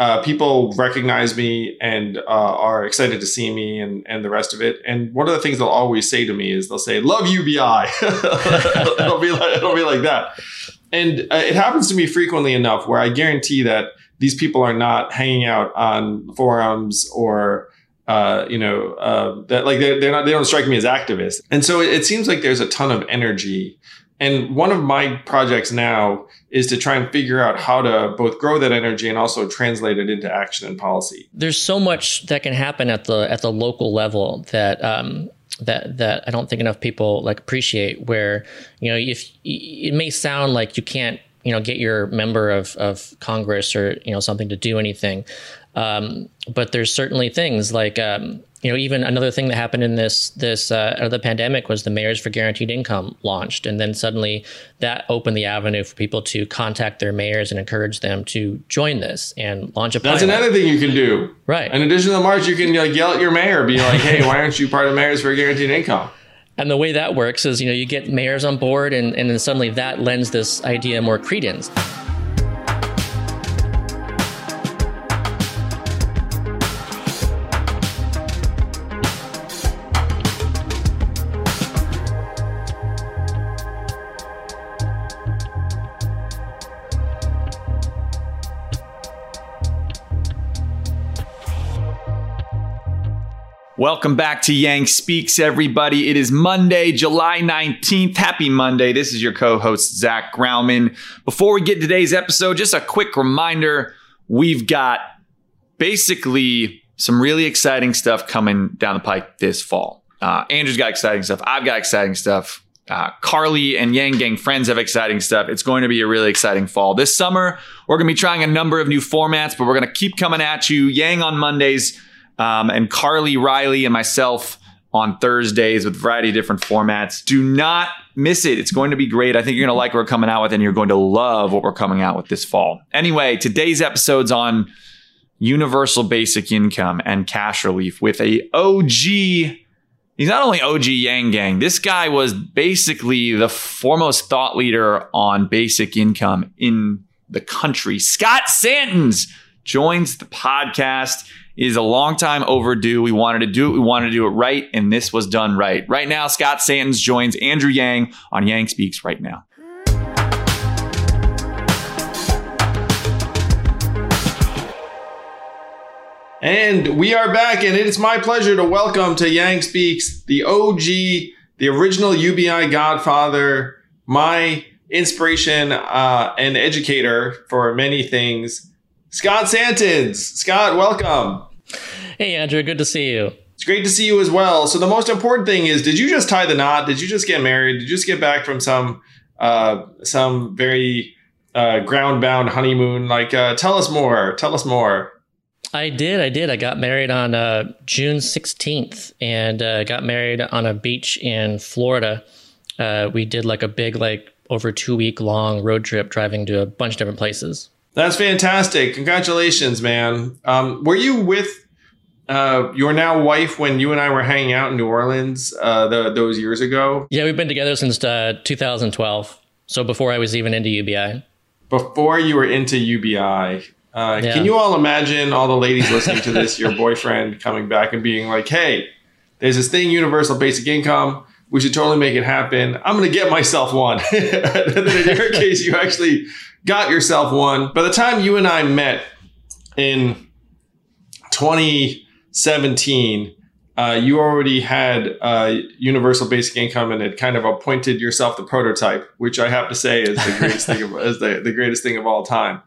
uh, people recognize me and uh, are excited to see me and, and the rest of it. And one of the things they'll always say to me is they'll say, "Love UBI." it'll be like it'll be like that. And uh, it happens to me frequently enough where I guarantee that these people are not hanging out on forums or uh, you know, uh, that like they're, they're not, they don't strike me as activists. And so it, it, seems like there's a ton of energy and one of my projects now is to try and figure out how to both grow that energy and also translate it into action and policy. There's so much that can happen at the at the local level that um, that that I don't think enough people like appreciate. Where you know, if it may sound like you can't you know get your member of of Congress or you know something to do anything, um, but there's certainly things like um, you know, even another thing that happened in this this uh, the pandemic was the Mayors for Guaranteed Income launched, and then suddenly that opened the avenue for people to contact their mayors and encourage them to join this and launch a. That's another thing you can do, right? In addition to the march, you can like yell at your mayor, be like, "Hey, why aren't you part of Mayors for Guaranteed Income?" And the way that works is, you know, you get mayors on board, and, and then suddenly that lends this idea more credence. Welcome back to Yang Speaks, everybody. It is Monday, July 19th. Happy Monday. This is your co host, Zach Graumann. Before we get today's episode, just a quick reminder we've got basically some really exciting stuff coming down the pike this fall. Uh, Andrew's got exciting stuff. I've got exciting stuff. Uh, Carly and Yang Gang friends have exciting stuff. It's going to be a really exciting fall. This summer, we're going to be trying a number of new formats, but we're going to keep coming at you. Yang on Mondays um, and Carly Riley and myself on Thursdays with a variety of different formats. Do not miss it. It's going to be great. I think you're going to like what we're coming out with, and you're going to love what we're coming out with this fall. Anyway, today's episode's on universal basic income and cash relief with a OG. He's not only OG Yang Gang, this guy was basically the foremost thought leader on basic income in the country. Scott Santens joins the podcast is a long time overdue. We wanted to do it. We wanted to do it right. And this was done right. Right now, Scott Santens joins Andrew Yang on Yang Speaks right now. And we are back, and it's my pleasure to welcome to Yang Speaks the OG, the original UBI godfather, my inspiration uh, and educator for many things, Scott Santens. Scott, welcome. Hey, Andrew, good to see you. It's great to see you as well. So the most important thing is, did you just tie the knot? Did you just get married? Did you just get back from some uh, some very uh, ground bound honeymoon? Like, uh, tell us more. Tell us more. I did. I did. I got married on uh, June 16th and uh, got married on a beach in Florida. Uh, we did like a big, like over two week long road trip driving to a bunch of different places. That's fantastic. Congratulations, man. Um, were you with uh, your now wife when you and I were hanging out in New Orleans uh, the, those years ago? Yeah, we've been together since uh, 2012. So before I was even into UBI. Before you were into UBI. Uh, yeah. Can you all imagine all the ladies listening to this, your boyfriend coming back and being like, hey, there's this thing, universal basic income. We should totally make it happen. I'm going to get myself one. and in your case, you actually got yourself one. By the time you and I met in 2017, uh, you already had uh, universal basic income and had kind of appointed yourself the prototype, which I have to say is the greatest thing of, is the, the greatest thing of all time.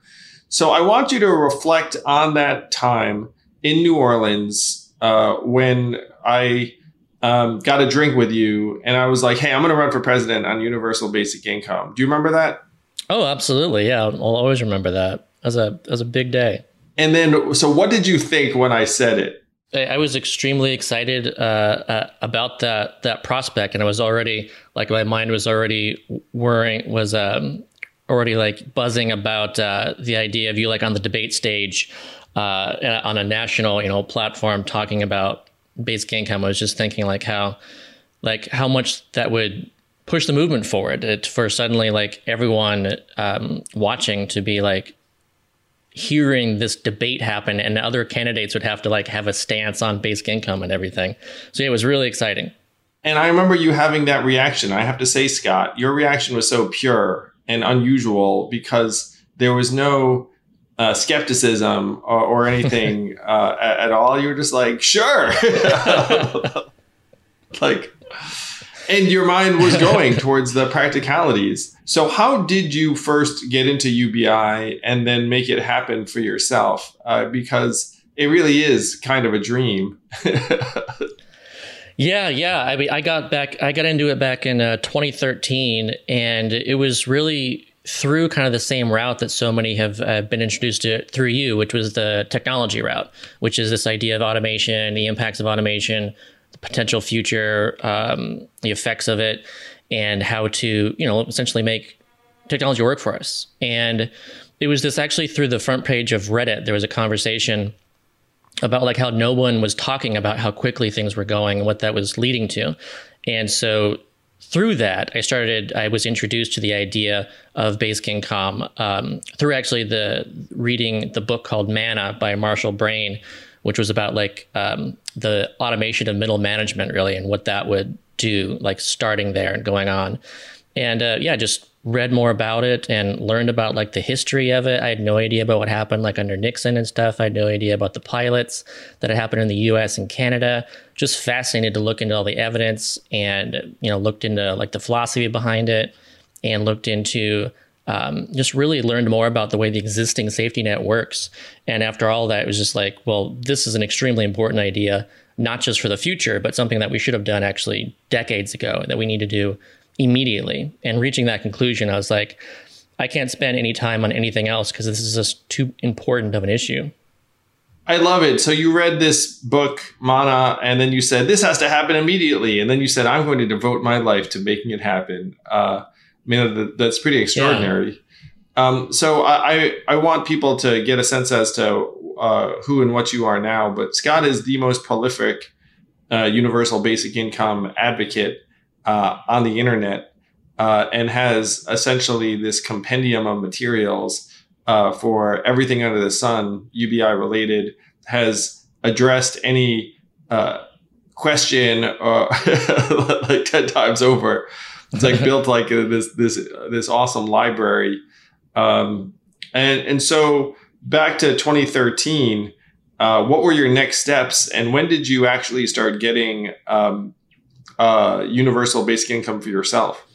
So I want you to reflect on that time in New Orleans uh, when I um, got a drink with you and I was like, "Hey, I'm going to run for president on universal basic income." Do you remember that? Oh, absolutely. Yeah, I'll always remember that. As a as a big day. And then, so what did you think when I said it? I was extremely excited uh, uh, about that that prospect, and I was already like my mind was already worrying was um, already like buzzing about uh, the idea of you like on the debate stage uh, on a national you know platform talking about basic income. I was just thinking like how like how much that would push the movement forward it, for suddenly like everyone um, watching to be like hearing this debate happen and other candidates would have to like have a stance on basic income and everything. So yeah, it was really exciting. And I remember you having that reaction. I have to say, Scott, your reaction was so pure and unusual because there was no uh, skepticism or, or anything uh, at, at, all. You were just like, sure. like, and your mind was going towards the practicalities. So, how did you first get into UBI and then make it happen for yourself? Uh, because it really is kind of a dream. yeah, yeah. I mean, I got back. I got into it back in uh, 2013, and it was really through kind of the same route that so many have uh, been introduced to through you, which was the technology route, which is this idea of automation, the impacts of automation, the potential future, um, the effects of it, and how to, you know, essentially make technology work for us. And it was this actually through the front page of Reddit, there was a conversation about like how no one was talking about how quickly things were going and what that was leading to. And so through that, I started, I was introduced to the idea of basic income um, through actually the reading the book called Manna by Marshall Brain, which was about like um, the automation of middle management really and what that would do, like starting there and going on. And uh, yeah, just read more about it and learned about like the history of it. I had no idea about what happened like under Nixon and stuff. I had no idea about the pilots that had happened in the US and Canada. Just fascinated to look into all the evidence and, you know, looked into like the philosophy behind it and looked into um, just really learned more about the way the existing safety net works. And after all that, it was just like, well, this is an extremely important idea, not just for the future, but something that we should have done actually decades ago that we need to do immediately. And reaching that conclusion, I was like, I can't spend any time on anything else because this is just too important of an issue. I love it. So you read this book, Manna, and then you said this has to happen immediately, and then you said I'm going to devote my life to making it happen. Uh, I mean, that's pretty extraordinary. Yeah. Um, so I, I want people to get a sense as to uh, who and what you are now. But Scott is the most prolific uh, universal basic income advocate uh, on the internet uh, and has essentially this compendium of materials uh, for everything under the sun, UBI related, has addressed any uh, question like 10 times over it's like built like this this this awesome library, um, and and so back to 2013. Uh, what were your next steps, and when did you actually start getting um, uh, universal basic income for yourself?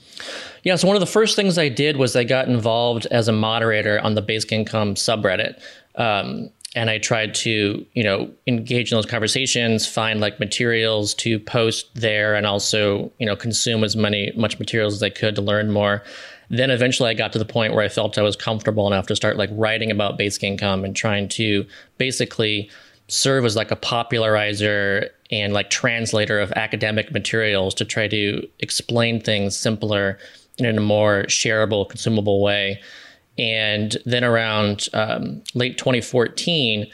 Yeah, so one of the first things I did was I got involved as a moderator on the basic income subreddit. Um, and I tried to, you know, engage in those conversations, find like materials to post there, and also, you know, consume as many much materials as I could to learn more. Then eventually, I got to the point where I felt I was comfortable enough to start like writing about basic income and trying to basically serve as like a popularizer and like translator of academic materials to try to explain things simpler and in a more shareable, consumable way. And then around um, late 2014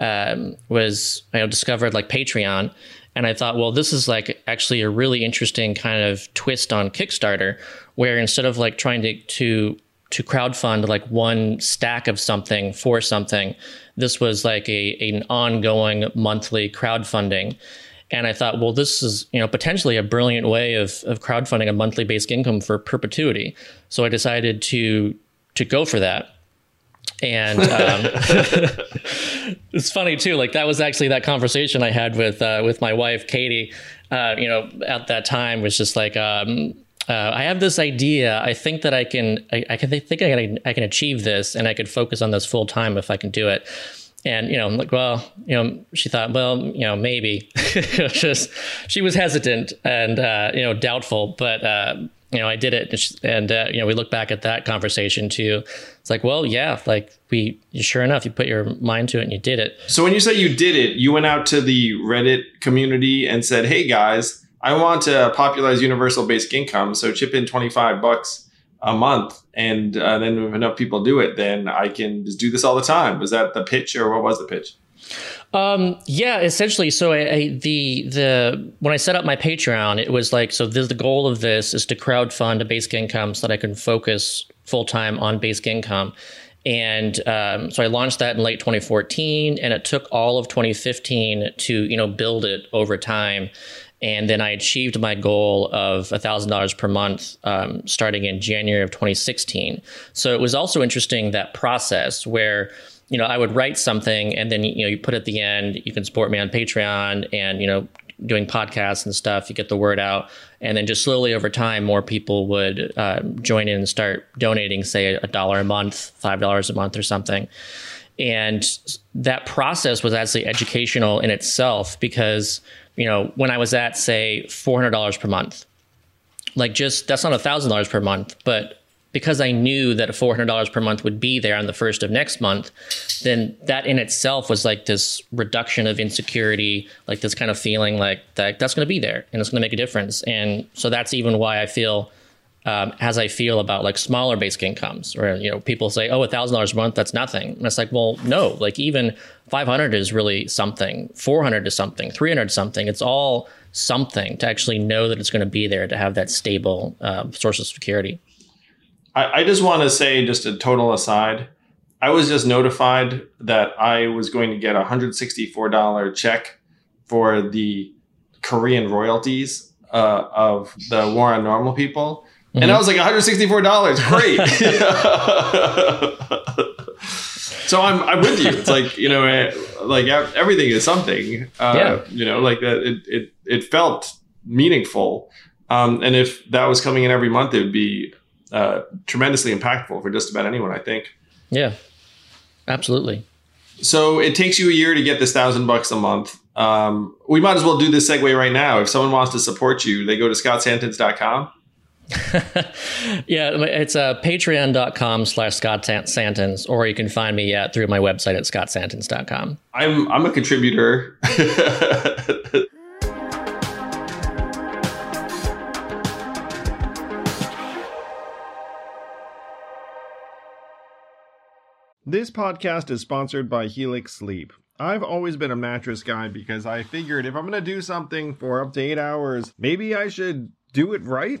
um, was I discovered like Patreon, and I thought, well, this is like actually a really interesting kind of twist on Kickstarter, where instead of like trying to to to crowdfund like one stack of something for something, this was like a an ongoing monthly crowdfunding. and I thought, well, this is you know potentially a brilliant way of of crowdfunding a monthly basic income for perpetuity. So I decided to to go for that. And um, it's funny too. Like that was actually that conversation I had with uh, with my wife Katie. Uh, you know, at that time was just like, um, uh, I have this idea. I think that I can. I, I can think I can. I can achieve this, and I could focus on this full time if I can do it. And you know, I'm like, well, you know, she thought, well, you know, maybe. Just she was hesitant and uh, you know doubtful, but uh, you know, I did it, and, she, and uh, you know, we look back at that conversation too. It's like, well, yeah, like we, sure enough, you put your mind to it and you did it. So when you say you did it, you went out to the Reddit community and said, hey guys, I want to popularize universal basic income, so chip in twenty five bucks a month, and uh, then if enough people do it, then I can just do this all the time. Was that the pitch, or what was the pitch? Um, yeah, essentially. So I, I, the the when I set up my Patreon, it was like so. the goal of this is to crowd fund a basic income so that I can focus full time on basic income. And um, so I launched that in late 2014, and it took all of 2015 to you know build it over time and then I achieved my goal of $1,000 per month um, starting in January of 2016. So it was also interesting that process where you know I would write something and then you know you put at the end you can support me on Patreon and you know doing podcasts and stuff you get the word out and then just slowly over time more people would uh, join in and start donating say a dollar a month five dollars a month or something and that process was actually educational in itself because you know, when I was at say $400 per month, like just that's not $1,000 per month, but because I knew that $400 per month would be there on the first of next month, then that in itself was like this reduction of insecurity, like this kind of feeling like that that's going to be there and it's going to make a difference. And so that's even why I feel um, as I feel about like smaller basic incomes, or you know, people say, "Oh, thousand dollars a month, that's nothing." And it's like, well, no, like even five hundred is really something, four hundred is something, three hundred something. It's all something to actually know that it's going to be there to have that stable uh, source of security. I, I just want to say, just a total aside, I was just notified that I was going to get a hundred sixty-four dollar check for the Korean royalties uh, of the War on Normal People Mm-hmm. And I was like, $164. Great. so I'm, I'm with you. It's like, you know, eh, like everything is something, uh, yeah. you know, like that. It, it, it felt meaningful. Um, and if that was coming in every month, it would be uh, tremendously impactful for just about anyone, I think. Yeah, absolutely. So it takes you a year to get this thousand bucks a month. Um, we might as well do this segue right now. If someone wants to support you, they go to scottsantens.com yeah, it's uh, patreon.com slash Scott Santens, or you can find me at, through my website at scottsantens.com. I'm, I'm a contributor. This podcast is sponsored by Helix Sleep. I've always been a mattress guy because I figured if I'm going to do something for up to eight hours, maybe I should do it right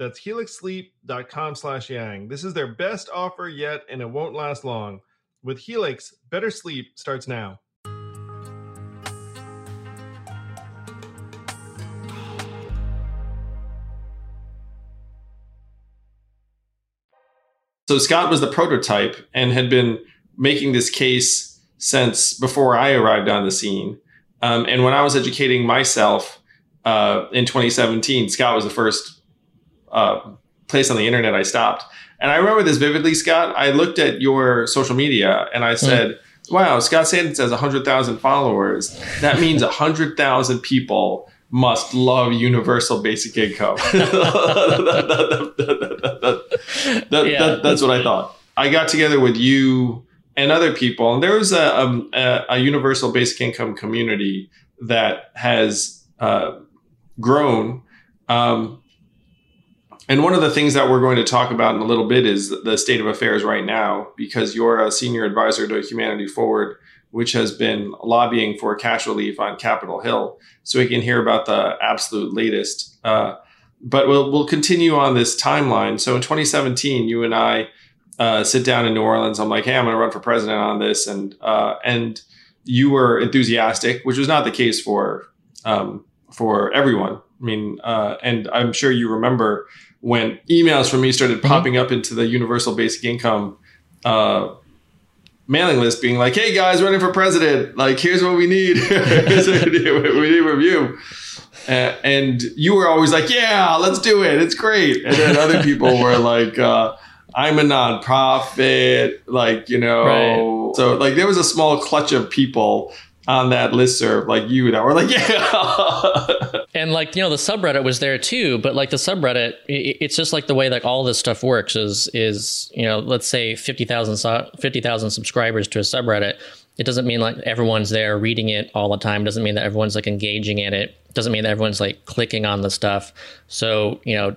that's helixsleep.com slash yang. This is their best offer yet, and it won't last long. With Helix, better sleep starts now. So Scott was the prototype and had been making this case since before I arrived on the scene. Um, and when I was educating myself uh, in 2017. Scott was the first uh, place on the internet I stopped. And I remember this vividly, Scott. I looked at your social media and I said, mm. wow, Scott Santens has 100,000 followers. That means 100,000 people must love universal basic income. that, that's what I thought. I got together with you and other people, and there was a, a, a universal basic income community that has uh, grown. Um, and one of the things that we're going to talk about in a little bit is the state of affairs right now, because you're a senior advisor to Humanity Forward, which has been lobbying for cash relief on Capitol Hill. So we can hear about the absolute latest. Uh, but we'll, we'll continue on this timeline. So in 2017, you and I uh, sit down in New Orleans. I'm like, hey, I'm going to run for president on this. And, uh, and you were enthusiastic, which was not the case for, um, for everyone. I mean, uh, and I'm sure you remember when emails from me started mm-hmm. popping up into the universal basic income uh, mailing list being like, hey guys, running for president. Like, here's what we need. here's what we need. Need review. Uh, and you were always like, yeah, let's do it. It's great. And then other people were like, uh, I'm a nonprofit, like, you know. Right. So, like, there was a small clutch of people on that list serve like you that were like, yeah. and like, you know, the subreddit was there too, but like the subreddit, it's just like the way like all this stuff works is, is, you know, let's say 50,000 50, subscribers to a subreddit. It doesn't mean like everyone's there reading it all the time. It doesn't mean that everyone's like engaging in it. it doesn't mean that everyone's like clicking on the stuff. So, you know,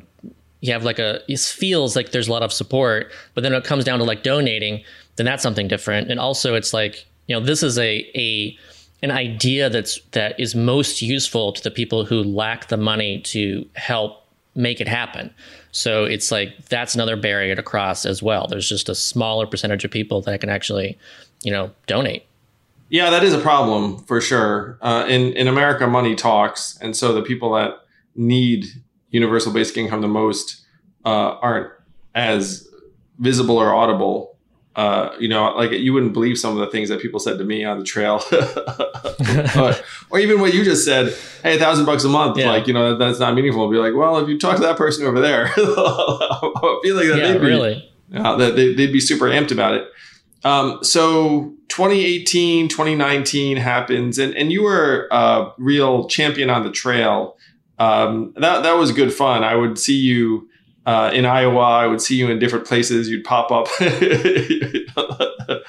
you have like a it feels like there's a lot of support but then it comes down to like donating then that's something different and also it's like you know this is a a an idea that's that is most useful to the people who lack the money to help make it happen. So it's like that's another barrier to cross as well. There's just a smaller percentage of people that can actually you know donate. Yeah that is a problem for sure. Uh, in in america money talks and so the people that need universal basic income the most uh, aren't as visible or audible. Uh, you know, like you wouldn't believe some of the things that people said to me on the trail, or, or, even what you just said. Hey, a thousand bucks a month, yeah. like you know, that, that's not meaningful. Be like, well, if you talk to that person over there, I feel like that yeah, they'd be, really, uh, that they, would be super amped about it. Um, so 2018, 2019 happens, and and you were a real champion on the trail um, that that was good fun. I would see you uh, in Iowa. I would see you in different places. You'd pop up.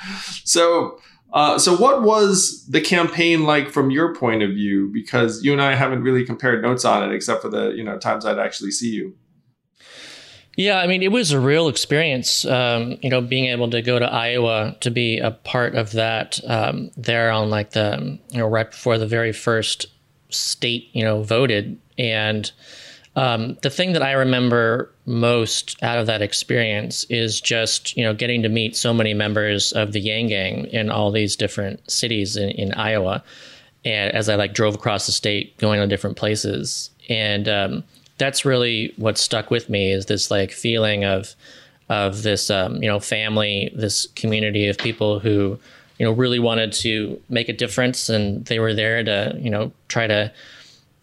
so, uh, so what was the campaign like from your point of view? Because you and I haven't really compared notes on it, except for the you know times I'd actually see you. Yeah, I mean, it was a real experience, um, you know, being able to go to Iowa to be a part of that um, there on like the, you know, right before the very first state, you know, voted. And um, the thing that I remember most out of that experience is just, you know, getting to meet so many members of the Yang Gang in all these different cities in, in Iowa. And as I like drove across the state, going to different places. And um, that's really what stuck with me is this like feeling of, of this, um, you know, family, this community of people who, you know, really wanted to make a difference, and they were there to, you know, try to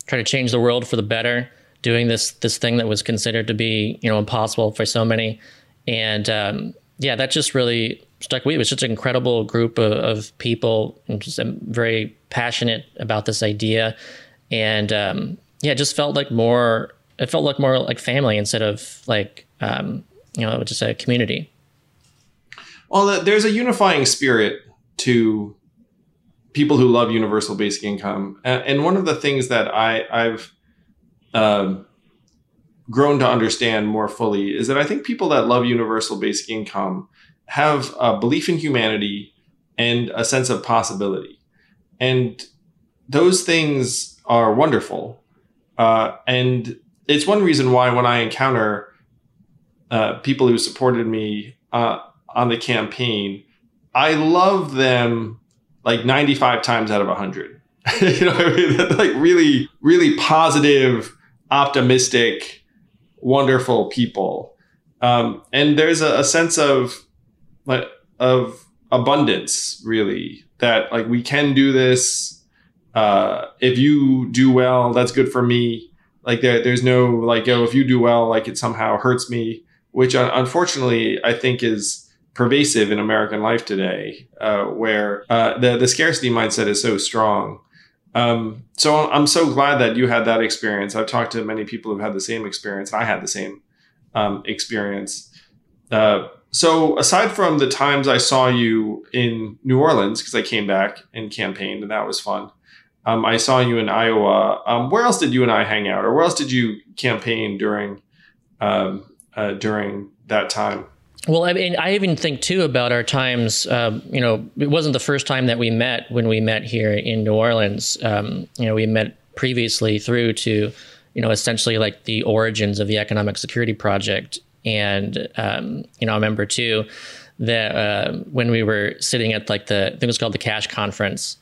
try to change the world for the better, doing this this thing that was considered to be, you know, impossible for so many, and um, yeah, that just really stuck with me. It was just an incredible group of, of people, and just um, very passionate about this idea, and um, yeah, it just felt like more. It felt like more like family instead of like um, you know just a community. Well, there's a unifying spirit to people who love universal basic income. And one of the things that I, I've um, grown to understand more fully is that I think people that love universal basic income have a belief in humanity and a sense of possibility. And those things are wonderful. Uh, and it's one reason why when I encounter uh, people who supported me uh, on the campaign, I love them like 95 times out of 100. you know I mean? like really, really positive, optimistic, wonderful people. Um, and there's a, a sense of like of abundance, really, that like we can do this. uh, if you do well, that's good for me. Like there, there's no like, oh, if you do well, like it somehow hurts me, which uh, unfortunately I think is pervasive in American life today, uh, where uh, the the scarcity mindset is so strong. Um, so I'm so glad that you had that experience. I've talked to many people who've had the same experience. I had the same um, experience. Uh, so aside from the times I saw you in New Orleans, because I came back and campaigned, and that was fun. Um, I saw you in Iowa. Um, where else did you and I hang out, or where else did you campaign during um, uh, during that time? Well, I mean, I even think too about our times. Um, you know, it wasn't the first time that we met when we met here in New Orleans. Um, you know, we met previously through to, you know, essentially like the origins of the Economic Security Project. And um, you know, I remember too that uh, when we were sitting at like the I think it was called the Cash Conference,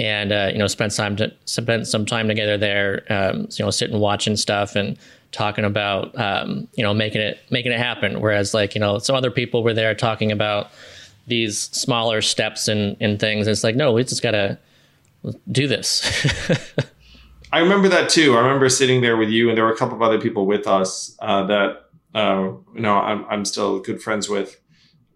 and uh, you know, spent some to, spent some time together there. Um, you know, sitting watching stuff and talking about um, you know making it making it happen. Whereas like you know some other people were there talking about these smaller steps and and things. It's like no, we just gotta do this. I remember that too. I remember sitting there with you, and there were a couple of other people with us uh, that uh, you know I'm I'm still good friends with.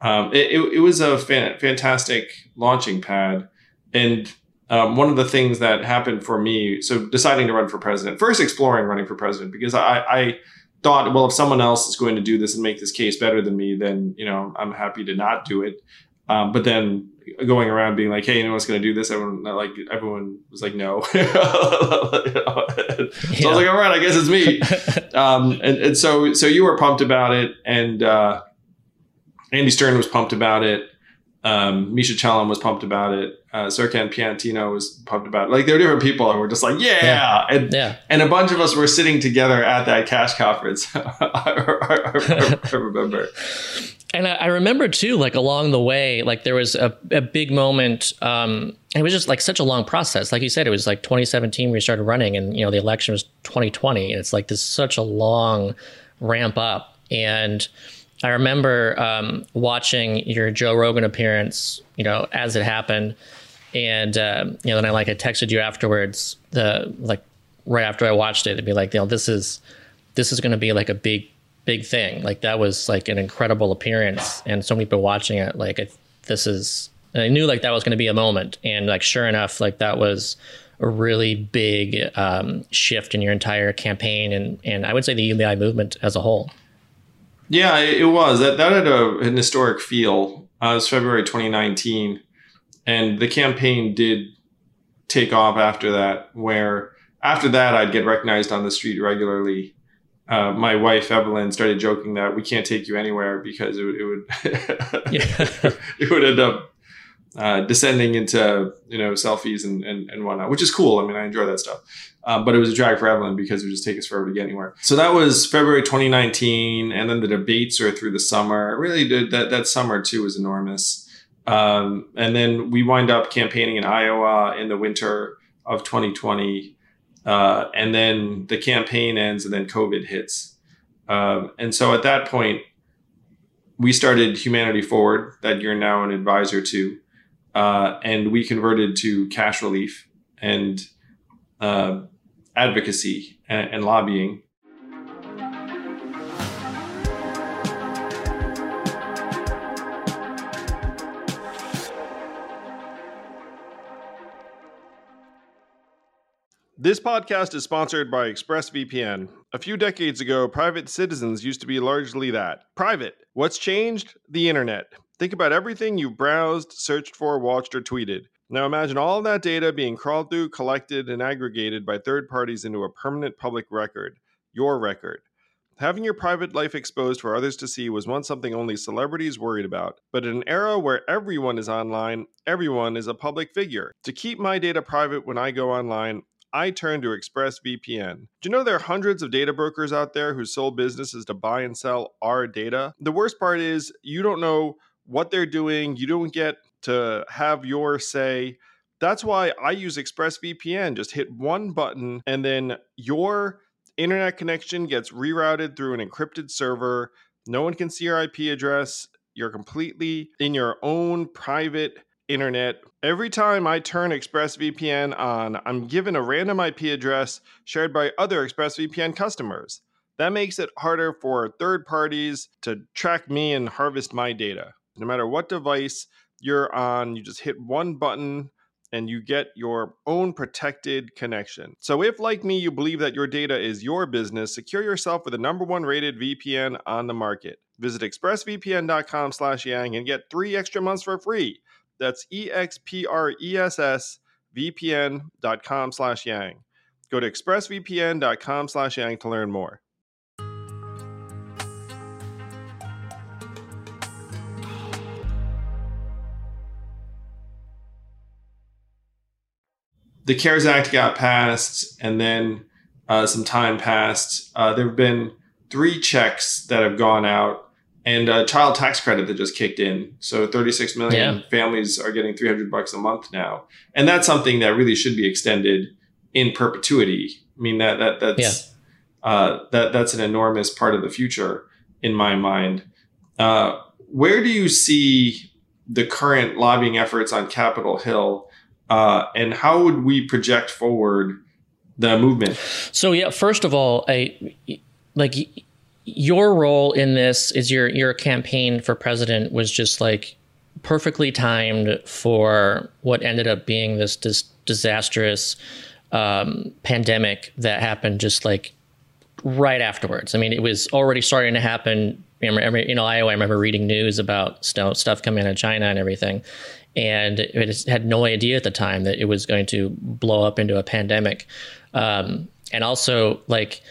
Um, it, it, it, was a fan, fantastic launching pad, and um, one of the things that happened for me, so deciding to run for president, first exploring running for president, because I, I thought, well, if someone else is going to do this and make this case better than me, then you know I'm happy to not do it. Um, but then going around being like, hey, you know what's going to do this? Everyone like everyone was like, no. so yeah. I was like, all right, I guess it's me. um, and, and, so so you were pumped about it, and uh, Andy Stern was pumped about it. Um, Misha Chellam was pumped about it. Uh, Serkan Piantino was pumped about it. Like there were different people who were just like, yeah. yeah. And, yeah. and a bunch of us were sitting together at that cash conference. I, I, I, remember. And I remember too, like along the way, like there was a, a big moment. Um, it was just like such a long process. Like you said, it was like 2017 we started running, and you know the election was 2020, and it's like this such a long ramp up. And I remember um, watching your Joe Rogan appearance, you know, as it happened, and uh, you know, then I like I texted you afterwards, the like right after I watched it, to be like, you know, this is this is going to be like a big big thing. Like that was like an incredible appearance, and so many people watching it. Like it, this is, I knew like that was going to be a moment, and like sure enough, like that was a really big um, shift in your entire campaign, and and I would say the UBI movement as a whole. Yeah, it was. That that had a, an historic feel. Uh, it was February 2019, and the campaign did take off after that. Where after that, I'd get recognized on the street regularly. Uh, my wife Evelyn started joking that we can't take you anywhere because it, it would it would end up uh, descending into you know selfies and, and and whatnot, which is cool. I mean, I enjoy that stuff. Um, but it was a drag for Evelyn because it would just take us forever to get anywhere. So that was February 2019, and then the debates are through the summer. Really, did, that that summer too was enormous. Um, and then we wind up campaigning in Iowa in the winter of 2020, uh, and then the campaign ends, and then COVID hits. Um, and so at that point, we started Humanity Forward that you're now an advisor to, uh, and we converted to cash relief and. Uh, advocacy and, and lobbying. This podcast is sponsored by ExpressVPN. A few decades ago, private citizens used to be largely that private. What's changed? The internet. Think about everything you've browsed, searched for, watched, or tweeted. Now imagine all that data being crawled through, collected, and aggregated by third parties into a permanent public record, your record. Having your private life exposed for others to see was once something only celebrities worried about. But in an era where everyone is online, everyone is a public figure. To keep my data private when I go online, I turn to ExpressVPN. Do you know there are hundreds of data brokers out there whose sole business is to buy and sell our data? The worst part is you don't know what they're doing, you don't get to have your say. That's why I use ExpressVPN. Just hit one button and then your internet connection gets rerouted through an encrypted server. No one can see your IP address. You're completely in your own private internet. Every time I turn ExpressVPN on, I'm given a random IP address shared by other ExpressVPN customers. That makes it harder for third parties to track me and harvest my data. No matter what device you're on, you just hit one button and you get your own protected connection. So if like me you believe that your data is your business, secure yourself with the number one rated VPN on the market. Visit expressvpn.com slash yang and get three extra months for free. That's E-X-P-R-E-S-S vpn.com slash yang. Go to expressvpn.com slash yang to learn more. The CARES Act got passed, and then uh, some time passed. Uh, there have been three checks that have gone out, and a child tax credit that just kicked in. So 36 million yeah. families are getting 300 bucks a month now, and that's something that really should be extended in perpetuity. I mean that that that's yeah. uh, that that's an enormous part of the future in my mind. Uh, where do you see the current lobbying efforts on Capitol Hill? Uh, and how would we project forward the movement? So yeah, first of all, I like your role in this is your your campaign for president was just like perfectly timed for what ended up being this, this disastrous um, pandemic that happened just like right afterwards. I mean, it was already starting to happen. You know, Iowa, I remember reading news about stuff coming out of China and everything and it had no idea at the time that it was going to blow up into a pandemic. Um, and also, like,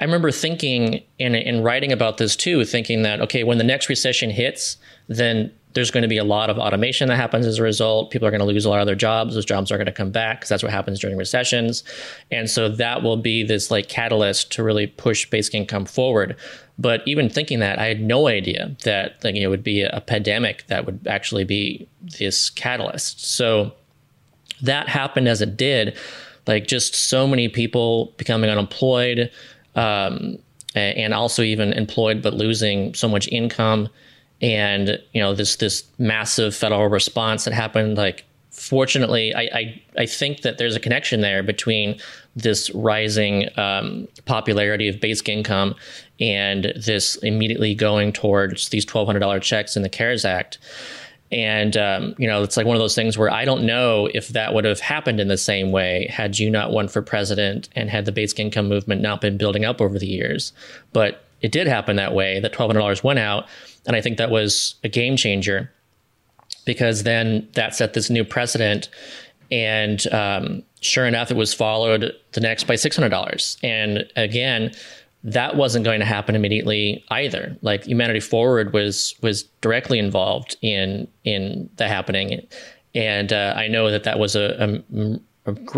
I remember thinking in in writing about this too, thinking that okay, when the next recession hits, then there's going to be a lot of automation that happens as a result. People are going to lose a lot of their jobs. Those jobs are going to come back because that's what happens during recessions. And so that will be this like catalyst to really push basic income forward. But even thinking that, I had no idea that like, it would be a pandemic that would actually be this catalyst. So that happened as it did. Like just so many people becoming unemployed, um, and also even employed but losing so much income, and you know this this massive federal response that happened like fortunately, I, I, I think that there's a connection there between this rising um, popularity of basic income and this immediately going towards these $1,200 checks in the CARES Act. And, um, you know, it's like one of those things where I don't know if that would have happened in the same way had you not won for president and had the basic income movement not been building up over the years. But it did happen that way, that $1,200 went out. And I think that was a game changer because then that set this new precedent. And um, sure enough, it was followed the next by $600. And again, that wasn't going to happen immediately either. Like Humanity Forward was was directly involved in in the happening, and uh, I know that that was a, a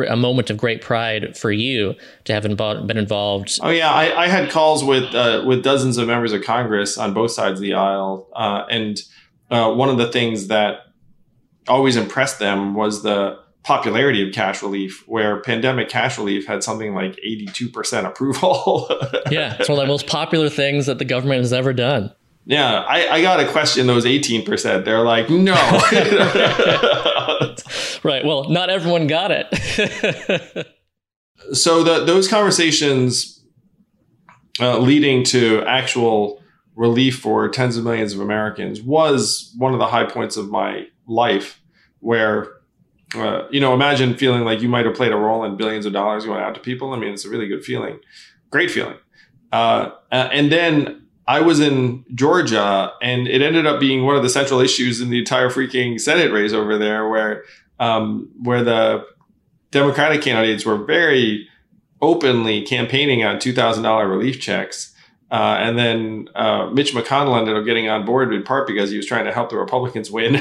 a, moment of great pride for you to have involved, been involved. Oh yeah, I, I had calls with uh, with dozens of members of Congress on both sides of the aisle, uh, and uh, one of the things that always impressed them was the popularity of cash relief, where pandemic cash relief had something like 82% approval. yeah, it's one of the most popular things that the government has ever done. Yeah, I, I got to question those 18%. They're like, no. right. Well, not everyone got it. so the, those conversations uh, leading to actual relief for tens of millions of Americans was one of the high points of my life where uh, you know imagine feeling like you might have played a role in billions of dollars going out to people i mean it's a really good feeling great feeling uh, and then i was in georgia and it ended up being one of the central issues in the entire freaking senate race over there where um, where the democratic candidates were very openly campaigning on $2000 relief checks uh, and then uh, Mitch McConnell ended up getting on board in part because he was trying to help the Republicans win.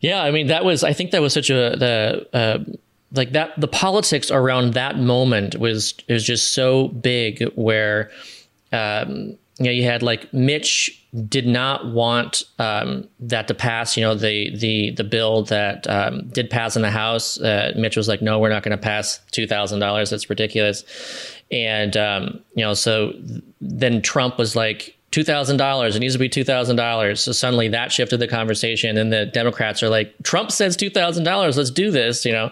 yeah, I mean that was I think that was such a the uh, like that the politics around that moment was was just so big where um, you know you had like Mitch did not want um, that to pass. You know the the the bill that um, did pass in the House. Uh, Mitch was like, no, we're not going to pass two thousand dollars. That's ridiculous. And um, you know, so then Trump was like, two thousand dollars. It needs to be two thousand dollars. So suddenly that shifted the conversation, and the Democrats are like, Trump says two thousand dollars. Let's do this, you know.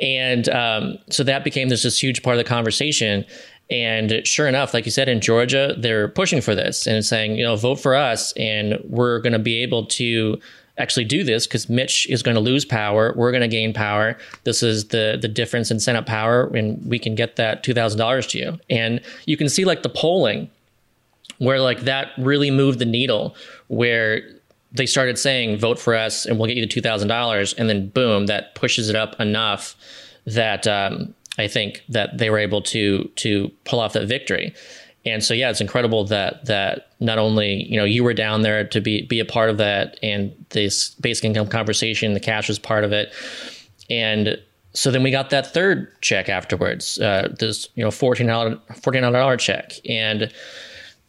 And um, so that became this just huge part of the conversation. And sure enough, like you said, in Georgia, they're pushing for this and saying, you know, vote for us, and we're going to be able to actually do this because Mitch is going to lose power. We're going to gain power. This is the the difference in Senate power, and we can get that two thousand dollars to you. And you can see like the polling where like that really moved the needle, where they started saying vote for us and we'll get you the two thousand dollars, and then boom, that pushes it up enough that um, I think that they were able to to pull off that victory. And so yeah, it's incredible that that not only you know you were down there to be be a part of that, and this basic income conversation, the cash was part of it, and so then we got that third check afterwards, uh, this you know fourteen dollar fourteen dollar check, and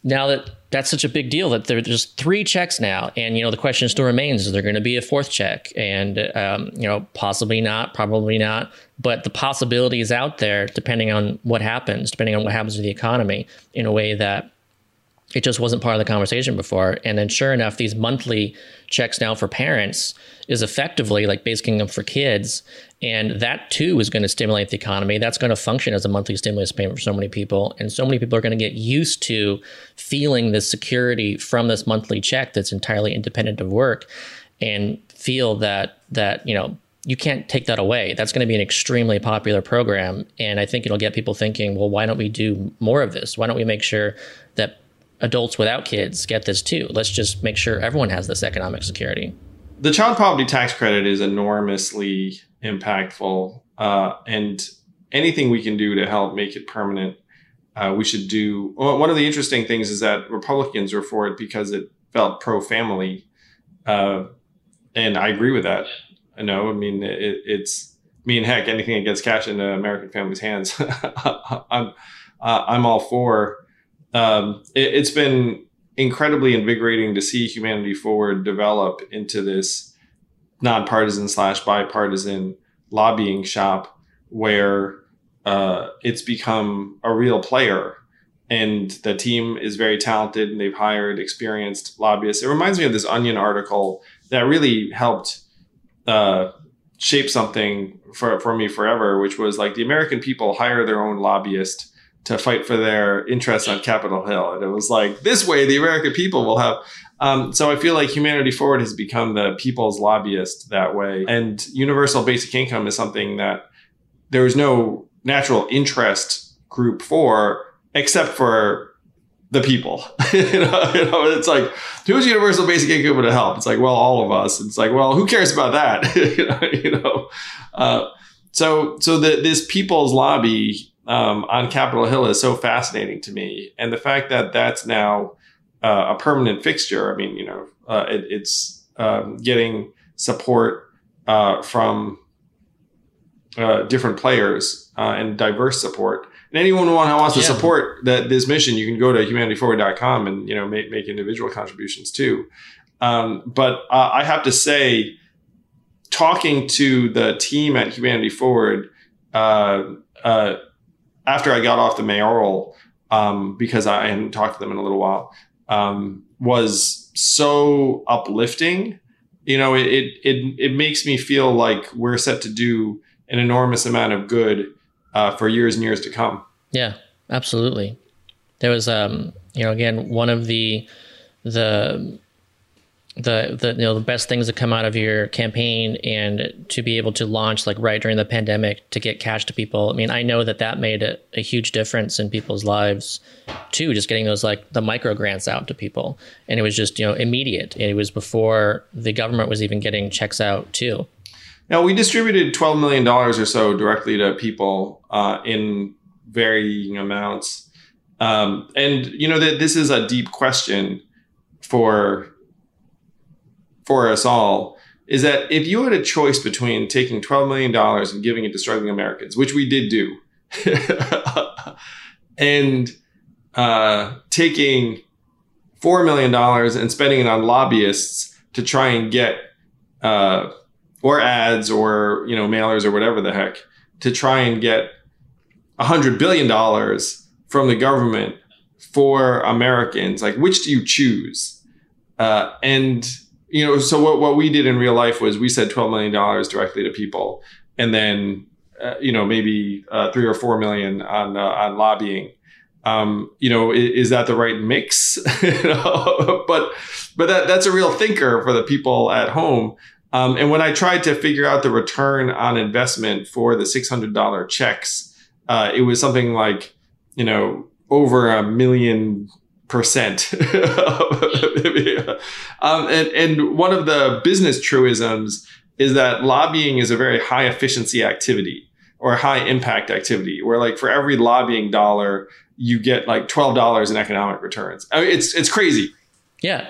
now that that's such a big deal that there's three checks now, and you know the question still remains: is there going to be a fourth check? And um, you know possibly not, probably not, but the possibility is out there depending on what happens, depending on what happens to the economy, in a way that it just wasn't part of the conversation before. And then sure enough, these monthly checks now for parents is effectively like basic income for kids. And that too is going to stimulate the economy. That's going to function as a monthly stimulus payment for so many people. And so many people are going to get used to feeling this security from this monthly check that's entirely independent of work and feel that that, you know, you can't take that away. That's going to be an extremely popular program. And I think it'll get people thinking, well, why don't we do more of this? Why don't we make sure that adults without kids get this too. Let's just make sure everyone has this economic security. The child poverty tax credit is enormously impactful, uh, and anything we can do to help make it permanent, uh, we should do. Well, one of the interesting things is that Republicans were for it because it felt pro family, uh, and I agree with that. I know. I mean, it, it's. I mean, heck, anything that gets cash into American families' hands, I'm uh, I'm all for um, it, it's been incredibly invigorating to see Humanity Forward develop into this nonpartisan slash bipartisan lobbying shop where uh, it's become a real player. And the team is very talented and they've hired experienced lobbyists. It reminds me of this Onion article that really helped uh, shape something for, for me forever, which was like the American people hire their own lobbyist to fight for their interests on Capitol Hill. And it was like, this way, the American people will have. Um, so I feel like Humanity Forward has become the people's lobbyist that way. And universal basic income is something that there is no natural interest group for, except for the people. you, know, you, know, it's like, who's universal basic income going to help? It's like, well, all of us. It's like, well, who cares about that? you know, you know? Uh, so, so the, this people's lobby um, on Capitol Hill is so fascinating to me, and the fact that that's now uh, a permanent fixture. I mean, you know, uh, it, it's um, getting support uh, from uh, different players uh, and diverse support. And anyone who wants to yeah. support that this mission, you can go to humanityforward.com and you know make, make individual contributions too. Um, but uh, I have to say, talking to the team at Humanity Forward after I got off the mayoral, um, because I hadn't talked to them in a little while, um, was so uplifting. You know, it, it, it it makes me feel like we're set to do an enormous amount of good uh, for years and years to come. Yeah, absolutely. There was, um, you know, again, one of the the the the you know the best things that come out of your campaign and to be able to launch like right during the pandemic to get cash to people. I mean, I know that that made a, a huge difference in people's lives too. Just getting those like the micro grants out to people, and it was just you know immediate. It was before the government was even getting checks out too. Now we distributed twelve million dollars or so directly to people uh, in varying amounts, um, and you know that this is a deep question for for us all is that if you had a choice between taking $12 million and giving it to struggling Americans, which we did do, and uh, taking $4 million and spending it on lobbyists to try and get, uh, or ads or, you know, mailers or whatever the heck, to try and get $100 billion from the government for Americans, like which do you choose? Uh, and you know, so what what we did in real life was we said twelve million dollars directly to people, and then uh, you know maybe uh, three or four million on uh, on lobbying. Um, you know, is, is, that the right mix? but but that that's a real thinker for the people at home. Um, and when I tried to figure out the return on investment for the six hundred dollar checks, uh, it was something like you know over a million percent. um, and, and one of the business truisms is that lobbying is a very high efficiency activity or high impact activity where like for every lobbying dollar you get like $12 in economic returns. I mean, it's it's crazy. Yeah.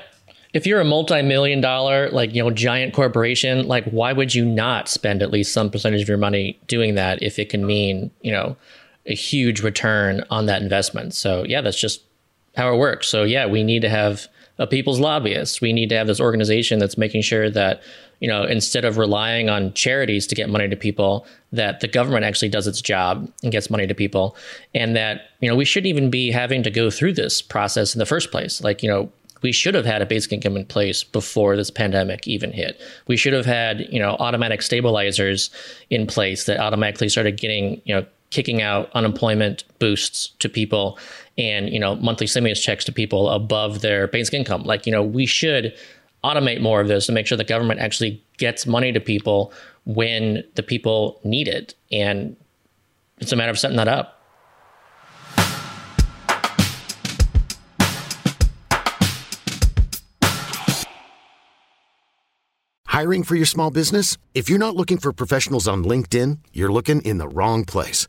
If you're a multi-million dollar like, you know, giant corporation, like why would you not spend at least some percentage of your money doing that if it can mean, you know, a huge return on that investment. So, yeah, that's just how it works. So, yeah, we need to have a people's lobbyist. We need to have this organization that's making sure that you know, instead of relying on charities to get money to people, that the government actually does its job and gets money to people. And that, you know, we shouldn't even be having to go through this process in the first place. Like, you know, we should have had a basic income in place before this pandemic even hit. We should have had, you know, automatic stabilizers in place that automatically started getting, you know, kicking out unemployment boosts to people and, you know, monthly stimulus checks to people above their basic income. Like, you know, we should automate more of this to make sure the government actually gets money to people when the people need it. And it's a matter of setting that up. Hiring for your small business? If you're not looking for professionals on LinkedIn, you're looking in the wrong place.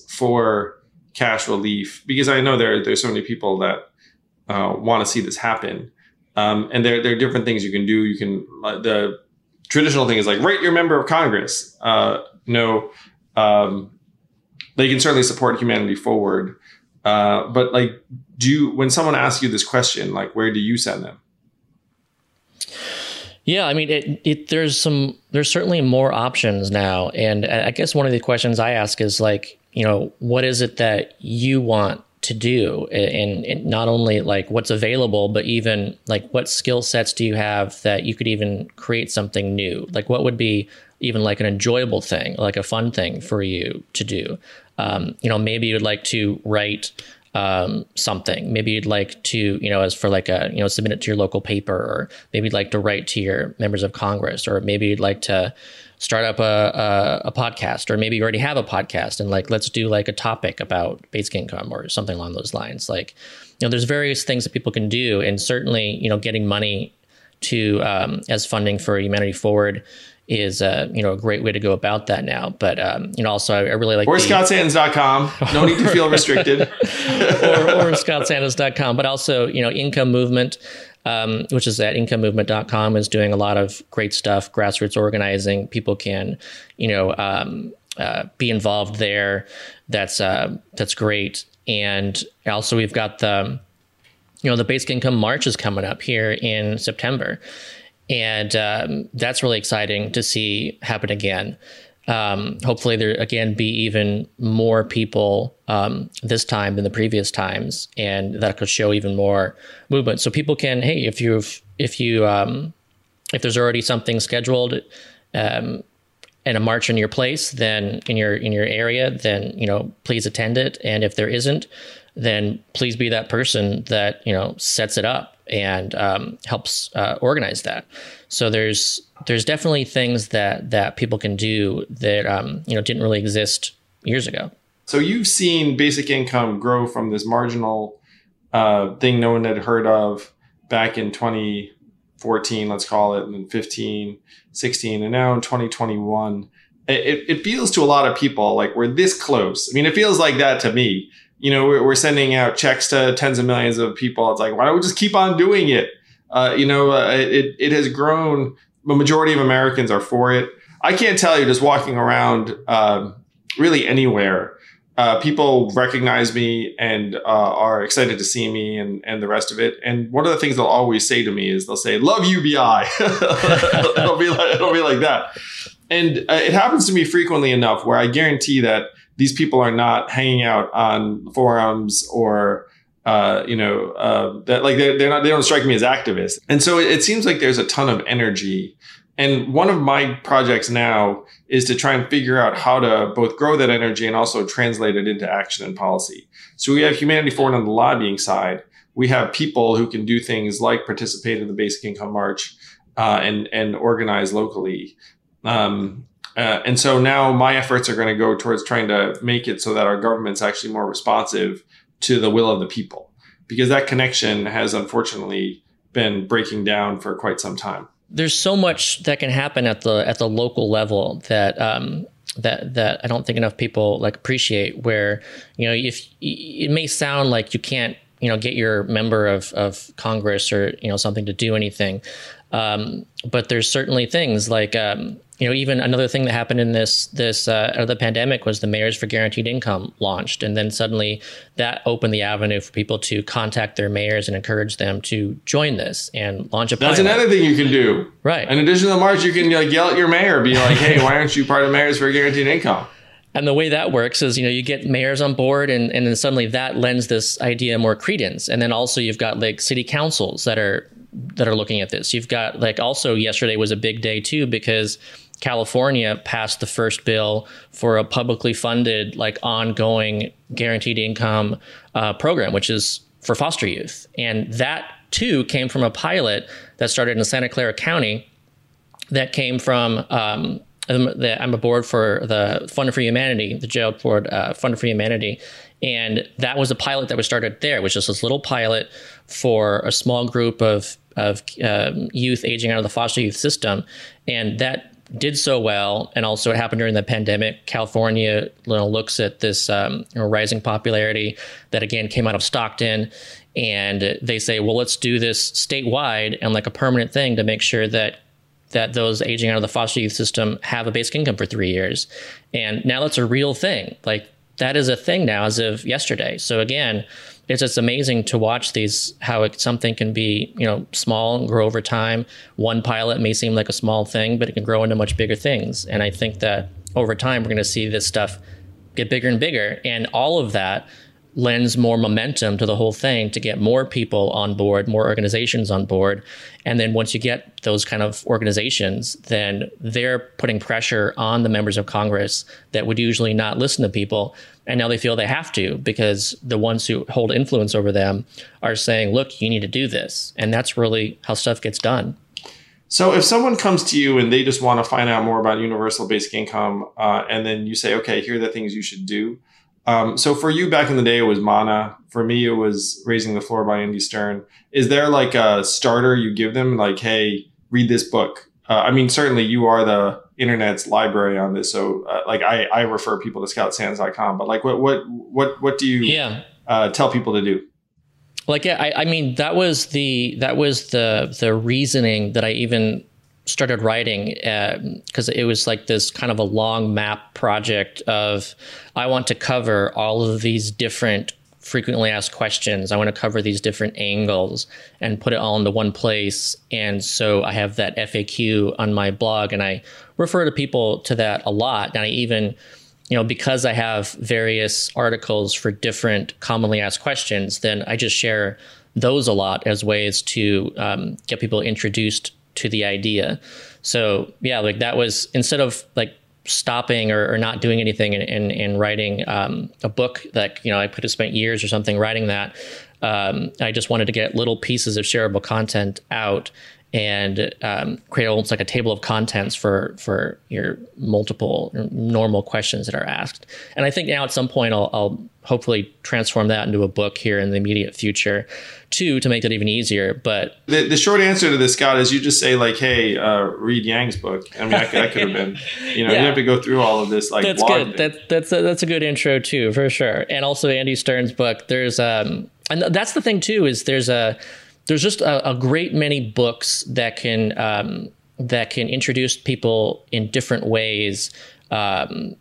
for cash relief, because I know there, there's so many people that uh, want to see this happen. Um, and there, there are different things you can do. You can uh, the traditional thing is like write your member of Congress. Uh, no, um, they can certainly support humanity forward. Uh, but like, do you, when someone asks you this question, like, where do you send them? Yeah, I mean, it, it, there's some, there's certainly more options now, and I guess one of the questions I ask is like, you know, what is it that you want to do? And, and, not only like what's available but even like what skill sets do you have that you could even create something new? Like what would be even like an enjoyable thing like a fun thing for you to do? Um, you know maybe you'd like to write um, something. Maybe you'd like to you know as for like a you know submit it to your local paper or maybe you'd like to write to your members of congress or maybe you'd like to start up a, a, a, podcast, or maybe you already have a podcast and like, let's do like a topic about basic income or something along those lines. Like, you know, there's various things that people can do. And certainly, you know, getting money to, um, as funding for Humanity Forward is, uh, you know, a great way to go about that now. But, um, you know, also I, I really like- Or the, scottsantens.com. No need to feel restricted. or, or scottsantens.com, but also, you know, income movement um, which is at incomemovement.com, is doing a lot of great stuff, grassroots organizing. People can, you know, um, uh, be involved there. That's uh, that's great. And also, we've got the, you know, the basic income march is coming up here in September, and um, that's really exciting to see happen again um, hopefully there again be even more people um, this time than the previous times and that could show even more movement so people can hey if you've if you um, if there's already something scheduled um, and a march in your place then in your in your area then you know please attend it and if there isn't then please be that person that you know sets it up and um, helps uh, organize that. So there's there's definitely things that that people can do that um, you know didn't really exist years ago. So you've seen basic income grow from this marginal uh, thing no one had heard of back in 2014, let's call it, and then 15, 16, and now in 2021. It, it feels to a lot of people like we're this close. I mean, it feels like that to me you know, we're, we're sending out checks to tens of millions of people. It's like, why don't we just keep on doing it? Uh, you know, uh, it, it has grown. The majority of Americans are for it. I can't tell you just walking around um, really anywhere. Uh, people recognize me and uh, are excited to see me and, and the rest of it. And one of the things they'll always say to me is they'll say, "Love UBI." it'll be like it'll be like that. And uh, it happens to me frequently enough where I guarantee that these people are not hanging out on forums or uh, you know uh, that like they're, they're not they don't strike me as activists. And so it, it seems like there's a ton of energy and one of my projects now is to try and figure out how to both grow that energy and also translate it into action and policy. So we have Humanity Forward on the lobbying side. We have people who can do things like participate in the Basic Income March uh, and and organize locally. Um, uh, and so now my efforts are going to go towards trying to make it so that our government's actually more responsive to the will of the people, because that connection has unfortunately been breaking down for quite some time there's so much that can happen at the at the local level that um, that that I don't think enough people like appreciate. Where you know, if it may sound like you can't you know get your member of of Congress or you know something to do anything, um, but there's certainly things like um, you know, even another thing that happened in this this uh, the pandemic was the Mayors for Guaranteed Income launched, and then suddenly that opened the avenue for people to contact their mayors and encourage them to join this and launch a. That's another thing you can do, right? In addition to the march, you can like yell at your mayor, be like, "Hey, why aren't you part of Mayors for Guaranteed Income?" And the way that works is, you know, you get mayors on board, and and then suddenly that lends this idea more credence, and then also you've got like city councils that are that are looking at this. You've got like also yesterday was a big day too because California passed the first bill for a publicly funded, like ongoing guaranteed income uh, program, which is for foster youth. And that too came from a pilot that started in Santa Clara County that came from. Um, I'm aboard for the Fund for Humanity, the jail board uh, Fund for Humanity, and that was a pilot that was started there, which is this little pilot for a small group of of um, youth aging out of the foster youth system, and that did so well, and also it happened during the pandemic. California you know, looks at this um, rising popularity that again came out of Stockton, and they say, well, let's do this statewide and like a permanent thing to make sure that that those aging out of the foster youth system have a basic income for three years. And now that's a real thing. Like that is a thing now as of yesterday. So again, it's just amazing to watch these how it, something can be you know small and grow over time. One pilot may seem like a small thing, but it can grow into much bigger things. And I think that over time we're going to see this stuff get bigger and bigger, and all of that lends more momentum to the whole thing to get more people on board, more organizations on board. And then once you get those kind of organizations, then they're putting pressure on the members of Congress that would usually not listen to people. And now they feel they have to because the ones who hold influence over them are saying, look, you need to do this. And that's really how stuff gets done. So if someone comes to you and they just want to find out more about universal basic income, uh, and then you say, okay, here are the things you should do um, so for you back in the day, it was Manna. For me, it was Raising the Floor by Andy Stern. Is there like a starter you give them, like, hey, read this book? Uh, I mean, certainly you are the internet's library on this. So, uh, like, I, I refer people to scottsantens.com, but like, what what what what do you yeah. uh, tell people to do? Like, yeah, I, I mean, that was the that was the the reasoning that I even started writing because uh, it was like this kind of a long map project of I want to cover all of these different frequently asked questions. I want to cover these different angles and put it all into one place. And so I have that FAQ on my blog and I refer to people to that a lot. And I even, you know, because I have various articles for different commonly asked questions, then I just share those a lot as ways to um, get people introduced to the idea. So yeah, like that was instead of like stopping or, or not doing anything and, writing um, a book that you know I could have spent years or something writing that. Um, I just wanted to get little pieces of shareable content out and um, create almost like a table of contents for for your multiple normal questions that are asked. And I think now at some point I'll, I'll hopefully transform that into a book here in the immediate future too to make that even easier but the, the short answer to this scott is you just say like hey uh, read yang's book i mean I, that could have been you know yeah. you have to go through all of this like that's good that, that's a, that's a good intro too for sure and also andy stern's book there's um and that's the thing too is there's a there's just a, a great many books that can um, that can introduce people in different ways um,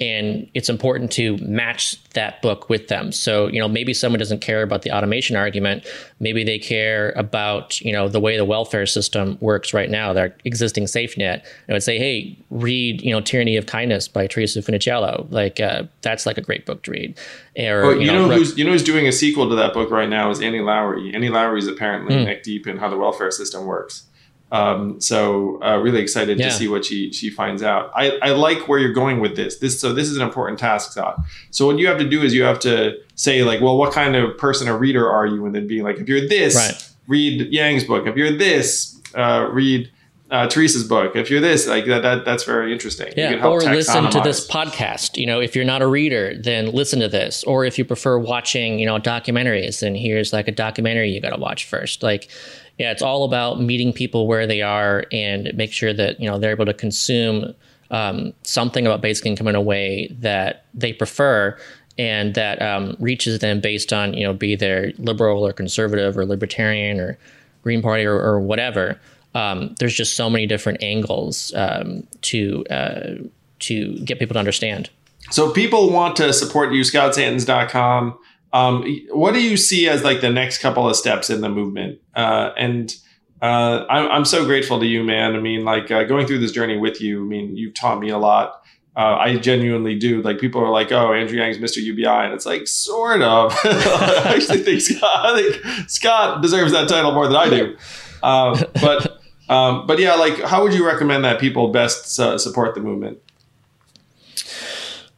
and it's important to match that book with them. So, you know, maybe someone doesn't care about the automation argument. Maybe they care about, you know, the way the welfare system works right now, their existing safety net. I would say, hey, read, you know, Tyranny of Kindness by Theresa Funiciello. Like, uh, that's like a great book to read. Or, well, you, you, know, know who's you know who's doing a sequel to that book right now is Annie Lowrey Annie Lowrey is apparently mm. neck deep in how the welfare system works. Um, so uh, really excited yeah. to see what she she finds out. I, I like where you're going with this. This so this is an important task, Scott. So what you have to do is you have to say like, well, what kind of person or reader are you, and then be like, if you're this, right. read Yang's book. If you're this, uh, read uh, Theresa's book. If you're this, like that, that that's very interesting. Yeah, or listen to this podcast. You know, if you're not a reader, then listen to this. Or if you prefer watching, you know, documentaries, then here's like a documentary you got to watch first. Like yeah, it's all about meeting people where they are and make sure that you know they're able to consume um, something about basic income in a way that they prefer and that um, reaches them based on you know be they liberal or conservative or libertarian or Green Party or, or whatever. Um, there's just so many different angles um, to uh, to get people to understand. So people want to support you, scottsantens.com. Um, what do you see as like the next couple of steps in the movement? Uh, and uh, I'm, I'm so grateful to you, man. I mean, like uh, going through this journey with you. I mean, you've taught me a lot. Uh, I genuinely do. Like people are like, "Oh, Andrew Yang's Mr. UBI," and it's like, sort of. I actually think Scott, I think Scott deserves that title more than I do. Uh, but um, but yeah, like, how would you recommend that people best uh, support the movement?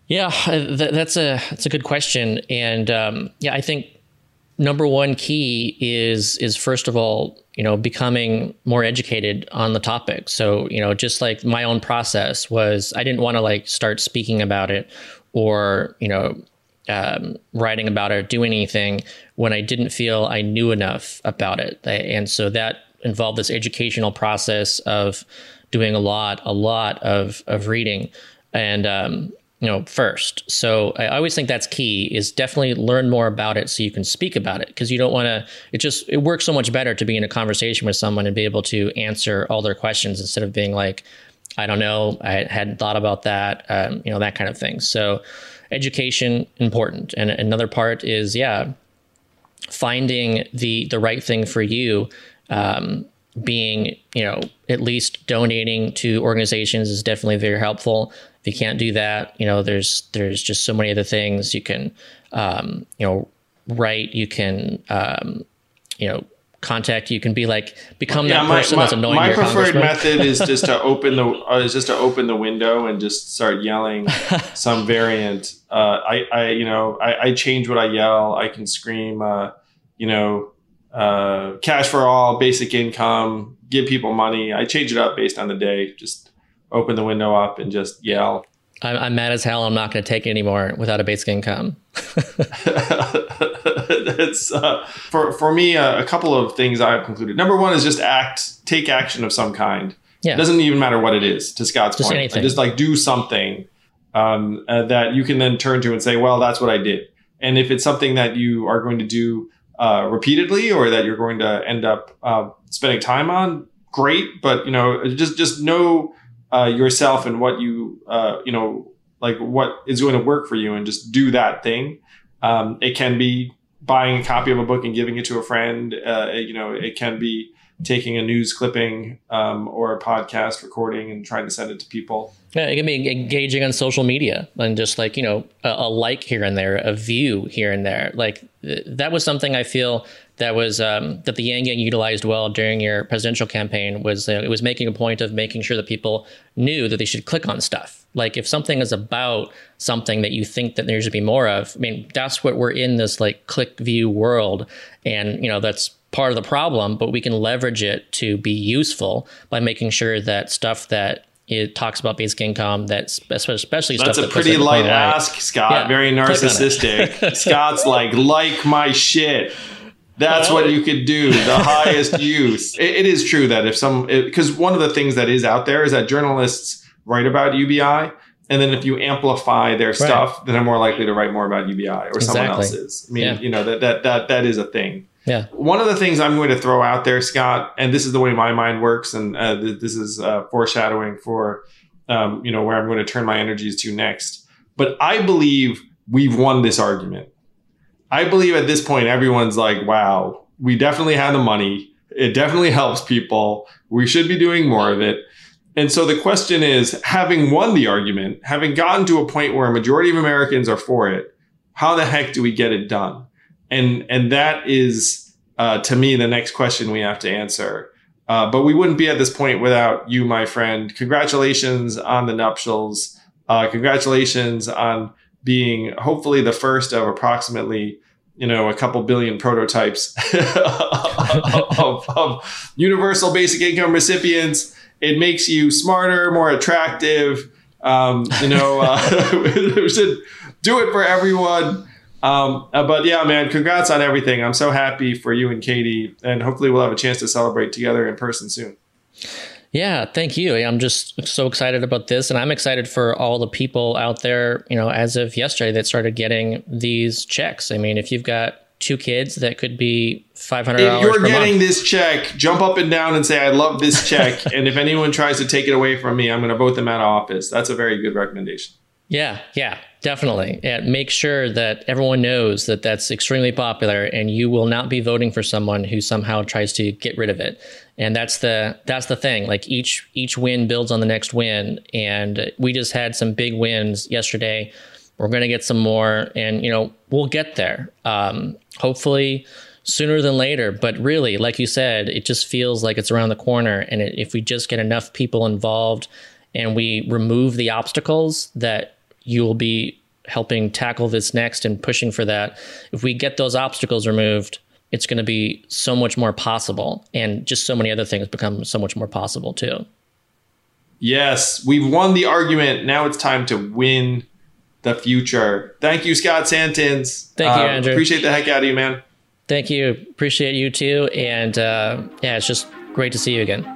Yeah, th- that's a that's a good question, and um, yeah, I think number one key is is first of all, you know, becoming more educated on the topic. So you know, just like my own process was, I didn't want to like start speaking about it or you know um, writing about it or doing anything when I didn't feel I knew enough about it, and so that involved this educational process of doing a lot, a lot of of reading, and um, you know first. So i always think that's key is definitely learn more about it so you can speak about it because you don't want to it just it works so much better to be in a conversation with someone and be able to answer all their questions instead of being like i don't know i hadn't thought about that um, you know that kind of thing. So education important. And another part is yeah finding the the right thing for you um, being you know at least donating to organizations is definitely very helpful if you can't do that, you know, there's there's just so many other things you can, um, you know, write. You can, um, you know, contact. You can be like become yeah, that my, person my, that's annoying. My preferred method is just to open the uh, is just to open the window and just start yelling some variant. Uh, I I you know I, I change what I yell. I can scream. Uh, you know, uh, cash for all, basic income, give people money. I change it up based on the day. Just open the window up and just yell. I'm, I'm mad as hell. I'm not going to take it anymore without a basic income. it's uh, for for me uh, a couple of things I've concluded. Number one is just act, take action of some kind. Yeah. It doesn't even matter what it is. To Scott's just point, anything. just like do something um, uh, that you can then turn to and say, "Well, that's what I did." And if it's something that you are going to do uh, repeatedly or that you're going to end up uh, spending time on, great. But you know, just just know uh, yourself and what you uh, you know like what is going to work for you and just do that thing um, it can be buying a copy of a book and giving it to a friend uh, you know it can be taking a news clipping um, or a podcast recording and trying to send it to people. Yeah it can be engaging on social media and just like you know a, a like here and there a view here and there. Like that was something i feel that was um, that the Yang Gang utilized well during your presidential campaign was uh, it was making a point of making sure that people knew that they should click on stuff. Like if something is about something that you think that there should be more of, I mean, that's what we're in this like click view world, and you know that's part of the problem, but we can leverage it to be useful by making sure that stuff that it talks about basic income that's especially that's a that pretty light ask scott. Yeah, very narcissistic. Scott's like like my shit. That's what you could do the highest use. It, it is true that if some because one of the things that is out there is that journalists write about ubi and then if you amplify their right. stuff then they're more likely to write more about ubi or exactly. someone else's. I mean yeah. you know that that that that is a thing yeah. One of the things I'm going to throw out there, Scott, and this is the way my mind works, and uh, th- this is uh, foreshadowing for, um, you know, where I'm going to turn my energies to next. But I believe we've won this argument. I believe at this point, everyone's like, wow, we definitely have the money. It definitely helps people. We should be doing more of it. And so the question is, having won the argument, having gotten to a point where a majority of Americans are for it, how the heck do we get it done? And and that is uh, to me the next question we have to answer. Uh, but we wouldn't be at this point without you, my friend. Congratulations on the nuptials. Uh, congratulations on being hopefully the first of approximately you know a couple billion prototypes of, of, universal basic income recipients. It makes you smarter, more attractive. Um, you know, uh, should do it for everyone. Um, uh, but yeah, man, congrats on everything. I'm so happy for you and Katie, and hopefully we'll have a chance to celebrate together in person soon. Yeah, thank you. I'm just so excited about this, and I'm excited for all the people out there. You know, as of yesterday, that started getting these checks. I mean, if you've got two kids, that could be five hundred. If you're getting month. this check, jump up and down and say, "I love this check," and if anyone tries to take it away from me, I'm going to vote them out of office. That's a very good recommendation. Yeah, yeah, definitely. And make sure that everyone knows that that's extremely popular, and you will not be voting for someone who somehow tries to get rid of it. And that's the that's the thing. Like each each win builds on the next win, and we just had some big wins yesterday. We're going to get some more, and you know we'll get there. Um, hopefully sooner than later. But really, like you said, it just feels like it's around the corner, and it, if we just get enough people involved and we remove the obstacles that you will be helping tackle this next and pushing for that. If we get those obstacles removed, it's going to be so much more possible. And just so many other things become so much more possible too. Yes, we've won the argument. Now it's time to win the future. Thank you, Scott Santens. Thank you, um, Andrew. Appreciate the heck out of you, man. Thank you. Appreciate you too. And uh, yeah, it's just great to see you again.